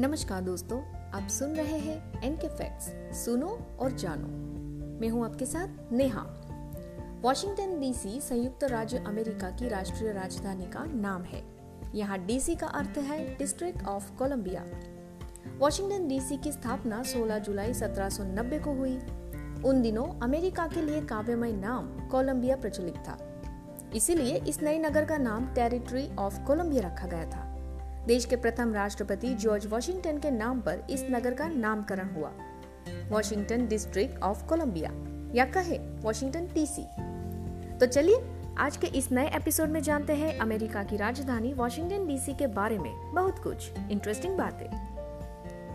नमस्कार दोस्तों, आप सुन रहे हैं एन के फैक्ट्स सुनो और जानो। मैं हूँ आपके साथ नेहा। वॉशिंगटन डीसी संयुक्त राज्य अमेरिका की राष्ट्रीय राजधानी का नाम है। यहाँ डीसी का अर्थ है district of Columbia Washington DC की स्थापना 16 जुलाई 1790 को हुई। उन दिनों अमेरिका के लिए काव्यमय नाम कोलंबिया प्रचलित था। इसीलिए इस नए नगर का नाम टेरिटरी ऑफ़ कोलंबिया रखा गया था। देश के प्रथम राष्ट्रपति जॉर्ज वॉशिंगटन के नाम पर इस नगर का नामकरण हुआ। वॉशिंगटन डिस्ट्रिक्ट ऑफ़ कोलंबिया, या कहे वॉशिंगटन डीसी तो चलिए, आज के इस नए एपिसोड में जानते हैं अमेरिका की राजधानी वॉशिंगटन डीसी के बारे में बहुत कुछ इंटरेस्टिंग बातें।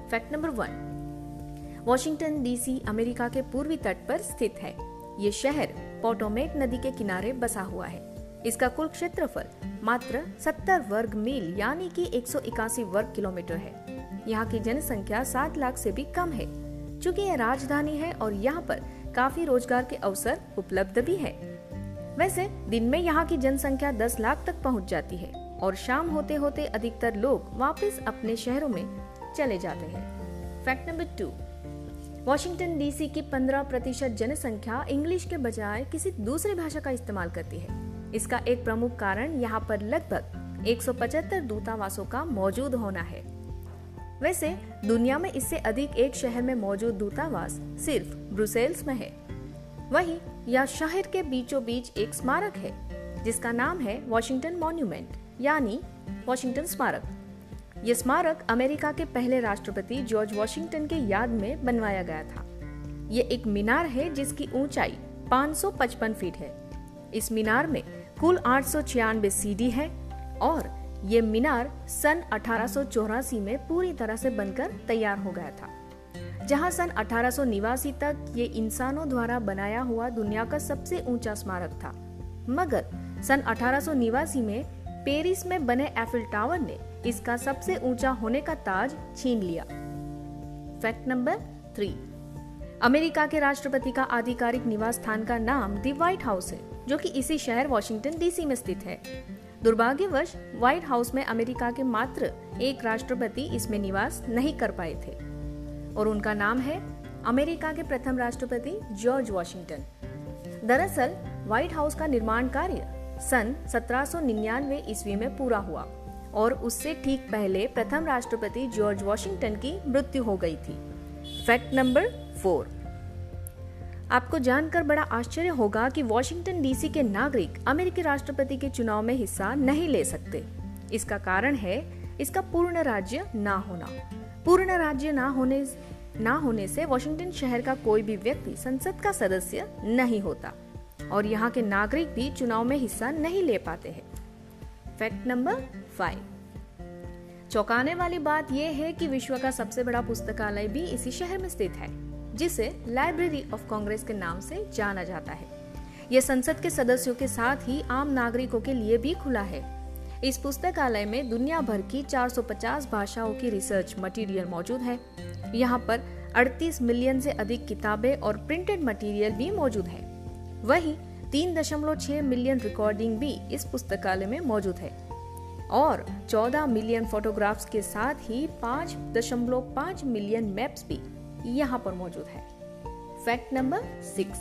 Fact number one Washington DC America के पूर्वी तट पर स्थित है। ये शहर पोटोमेट नदी के किनारे बसा हुआ है। इसका कुल क्षेत्रफल मात्र 70 वर्ग मील, यानी कि एक सौ इक्यासी वर्ग किलोमीटर है। यहाँ की जनसंख्या 7 लाख से भी कम है। चूँकि यह राजधानी है और यहाँ पर काफ़ी रोज़गार के अवसर उपलब्ध भी है। वैसे, दिन में यहाँ की जनसंख्या 10 लाख तक पहुँच जाती है और शाम होते होते अधिकतर लोग वापस अपने शहरों में चले जाते हैं। Fact number two, Washington DC की 15 प्रतिशत जनसंख्या इंग्लिश के बजाय किसी दूसरी भाषा का इस्तेमाल करती है। इसका एक प्रमुख कारण यहाँ पर लगभग 175 दूतावासों का मौजूद होना है। वैसे, दुनिया में इससे अधिक एक शहर में मौजूद दूतावास सिर्फ़ ब्रुसेल्स में है। वहीं यह शहर के बीचों बीच एक स्मारक है, जिसका नाम है वॉशिंगटन मॉन्यूमेंट, यानी वॉशिंगटन स्मारक। ये स्मारक अमेरिका के पहले राष्ट्रपति जॉर्ज वॉशिंगटन के याद में बनवाया गया था। ये एक मीनार है जिसकी ऊंचाई 555 फीट है। इस मीनार में कुल आठ सौ छियानवे सीडी है और ये मीनार सन अठारह में पूरी तरह से बनकर तैयार हो गया था। जहाँ सन अठारह तक ये इंसानों द्वारा बनाया हुआ दुनिया का सबसे ऊँचा स्मारक था। मगर सन अठारह में पेरिस में बने एफिल टावर ने इसका सबसे ऊँचा होने का ताज छीन लिया। Fact number three. अमेरिका के राष्ट्रपति का आधिकारिक निवास स्थान का नाम दी व्हाइट हाउस है। जो कि इसी शहर वॉशिंगटन डीसी में स्थित है। दुर्भाग्यवश व्हाइट हाउस में अमेरिका के मात्र एक राष्ट्रपति इसमें निवास नहीं कर पाए थे। और उनका नाम है अमेरिका के प्रथम राष्ट्रपति जॉर्ज वॉशिंगटन दरअसल व्हाइट हाउस का निर्माण कार्य सन 1799 ईस्वी में पूरा हुआ और उससे ठीक पहले प्रथम राष्ट्रपति जॉर्ज वॉशिंगटन की मृत्यु हो गई थी। फैक्ट नंबर फोर आपको जानकर बड़ा आश्चर्य होगा कि वॉशिंगटन डीसी के नागरिक अमेरिकी राष्ट्रपति के चुनाव में हिस्सा नहीं ले सकते। इसका कारण है, इसका पूर्ण राज्य ना होना। पूर्ण राज्य ना होने ना होने से वॉशिंगटन शहर का कोई भी व्यक्ति, संसद का सदस्य नहीं होता। और यहाँ के नागरिक भी चुनाव में हिस्सा नहीं ले पाते हैं। फैक्ट नंबर चौंकाने वाली बात यह है कि विश्व का सबसे बड़ा पुस्तकालय भी इसी शहर में स्थित है। जिसे लाइब्रेरी ऑफ़ कांग्रेस के नाम से जाना जाता है। यह संसद के सदस्यों के साथ ही आम नागरिकों के लिए भी खुला है। इस पुस्तकालय में दुनिया भर की 450 भाषाओं की रिसर्च मटेरियल मौजूद है। यहाँ पर 38 मिलियन से अधिक किताबें और प्रिंटेड मटेरियल भी मौजूद है। वहीं 3.6 मिलियन रिकॉर्डिंग भी इस पुस्तकालय में मौजूद है। और 14 मिलियन फोटोग्राफ्स के साथ ही 5.5 मिलियन मैप्स भी। यहाँ पर मौजूद है। फैक्ट नंबर सिक्स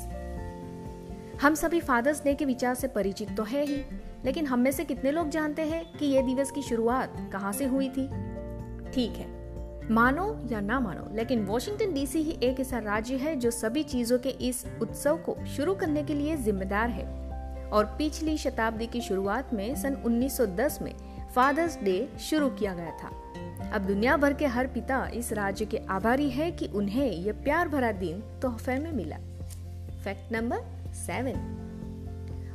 हम सभी फादर्स डे के विचार से परिचित तो है ही, लेकिन हम में से कितने लोग जानते हैं कि यह दिवस की शुरुआत कहाँ से हुई थी? ठीक है। मानो या ना मानो, लेकिन वॉशिंगटन डीसी ही एक ऐसा राज्य है जो सभी चीज़ों के इस उत्सव को शुरू करने के लिए जिम्मेदार है। और पिछली शताब्दी की शुरुआत में सन 1910 में फादर्स डे शुरू किया गया था। अब दुनिया भर के हर पिता इस राज्य के आभारी है कि उन्हें यह प्यार भरा दिन तोहफे में मिला। फैक्ट नंबर सेवन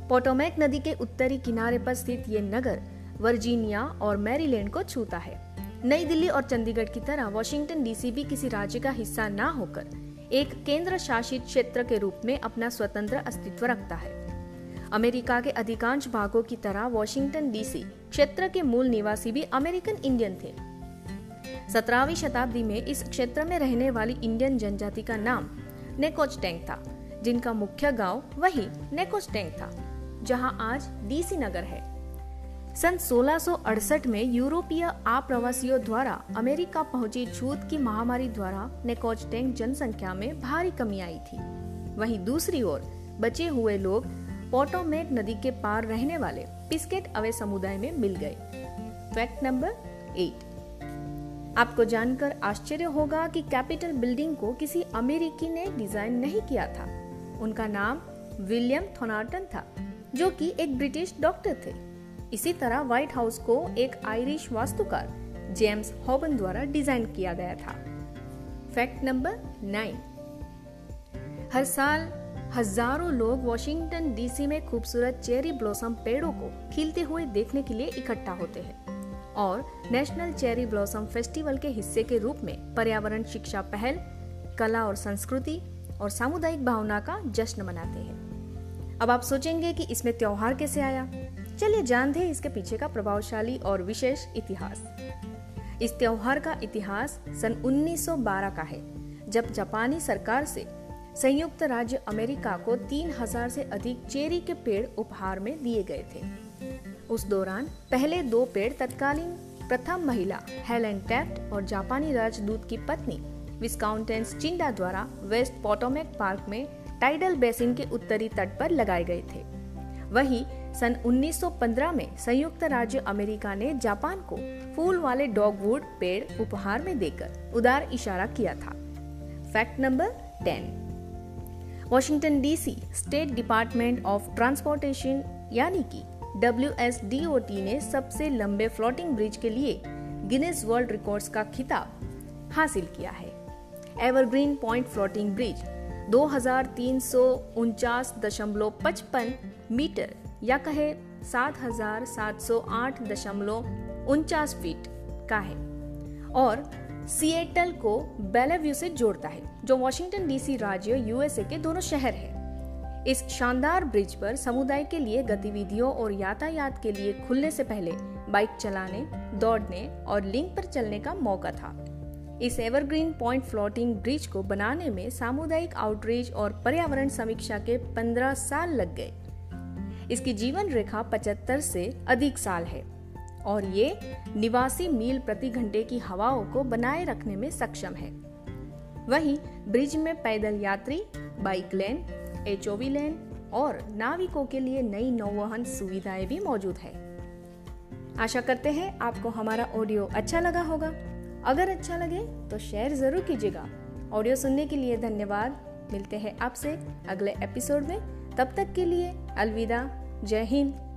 पोटोमैक नदी के उत्तरी किनारे पर स्थित ये नगर वर्जीनिया और मैरीलैंड को छूता है। नई दिल्ली और चंडीगढ़ की तरह वॉशिंगटन डीसी भी किसी राज्य का हिस्सा न होकर एक केंद्र शासित क्षेत्र के रूप में अपना स्वतंत्र अस्तित्व रखता है। अमेरिका के अधिकांश भागों की तरह वॉशिंगटन डीसी क्षेत्र के मूल निवासी भी अमेरिकन इंडियन थे। सत्रहवीं शताब्दी में इस क्षेत्र में रहने वाली इंडियन जनजाति का नाम नेकोचटेंग था, जिनका मुख्य गाँव वही नेकोचटेंग था, जहाँ आज डीसी नगर है। सन 1668 में यूरोपीय आप्रवासियों द्वारा अमेरिका पहुँची छूत की महामारी द्वारा नेकोचटेंग जनसंख्या में भारी कमी आई थी। वहीं दूसरी ओर बचे हुए लोग पोटोमेक नदी के पार रहने वाले पिस्केट अवे समुदाय में मिल गए। Fact number eight. आपको जानकर आश्चर्य होगा कि कैपिटल बिल्डिंग को किसी अमेरिकी ने डिज़ाइन नहीं किया था। उनका नाम विलियम थोनार्टन था, जो कि एक ब्रिटिश डॉक्टर थे। इसी तरह व्हाइट हाउस को एक आयरिश वास्तुकार, जेम्स हॉबन द्वारा डिज़ाइन किया गया था। Fact number nine. हर साल हज़ारों लोग वॉशिंगटन डीसी में खूबसूरत चेरी ब्लॉसम पेड़ों को खिलते हुए देखने के लिए इकट्ठा होते हैं। और नेशनल चेरी ब्लॉसम फेस्टिवल के हिस्से के रूप में पर्यावरण, शिक्षा पहल, कला और संस्कृति और सामुदायिक भावना का जश्न मनाते हैं। अब आप सोचेंगे कि इसमें त्योहार कैसे आया? चलिए जानते हैं इसके पीछे का प्रभावशाली और विशेष इतिहास। इस त्योहार का इतिहास सन 1912 का है, जब जापानी सरकार से संयुक्त राज्य अमेरिका को 3000 से अधिक चेरी के पेड़ उपहार में दिए गए थे। उस दौरान पहले दो पेड़ तत्कालीन प्रथम महिला, हेलेन टेफ्ट और जापानी राजदूत की पत्नी विस्काउंटेंस चिंडा द्वारा वेस्ट पोटोमेक पार्क में टाइडल बेसिन के उत्तरी तट पर लगाए गए थे। वही सन 1915 में संयुक्त राज्य अमेरिका ने जापान को फूल वाले डॉगवुड पेड़ उपहार में देकर उदार इशारा किया था। Fact number ten. Washington DC state department of transportation, यानी कि WSDOT ने सबसे लंबे फ्लोटिंग ब्रिज के लिए गिनेस वर्ल्ड रिकॉर्ड्स का खिताब हासिल किया है। एवरग्रीन पॉइंट फ्लोटिंग ब्रिज दो मीटर या कहे सात हज़ार सात सौ आठ दशमलव उनचास फीट का है और सिएटल को बेलाव्यू से जोड़ता है, जो वॉशिंगटन डीसी राज्य यूएसए के दोनों शहर है। इस शानदार ब्रिज पर समुदाय के लिए गतिविधियों और यातायात के लिए खुलने से पहले बाइक चलाने, दौड़ने और लिंक पर चलने का मौका था। इस एवरग्रीन पॉइंट फ्लोटिंग ब्रिज को बनाने में सामुदायिक आउटरीच और पर्यावरण समीक्षा के 15 साल लग गए। इसकी जीवन रेखा 75 से अधिक साल है और ये निवासी मील प्रति घंटे की हवाओं को बनाए रखने में सक्षम है। वहीं ब्रिज में पैदल यात्री, बाइक लेन एच लेन और नाविकों के लिए नई नौवहन सुविधाएँ भी मौजूद है। आशा करते हैं आपको हमारा ऑडियो अच्छा लगा होगा। अगर अच्छा लगे तो शेयर ज़रूर कीजिएगा। ऑडियो सुनने के लिए धन्यवाद। मिलते हैं आपसे अगले एपिसोड में। तब तक के लिए अलविदा। जय हिंद।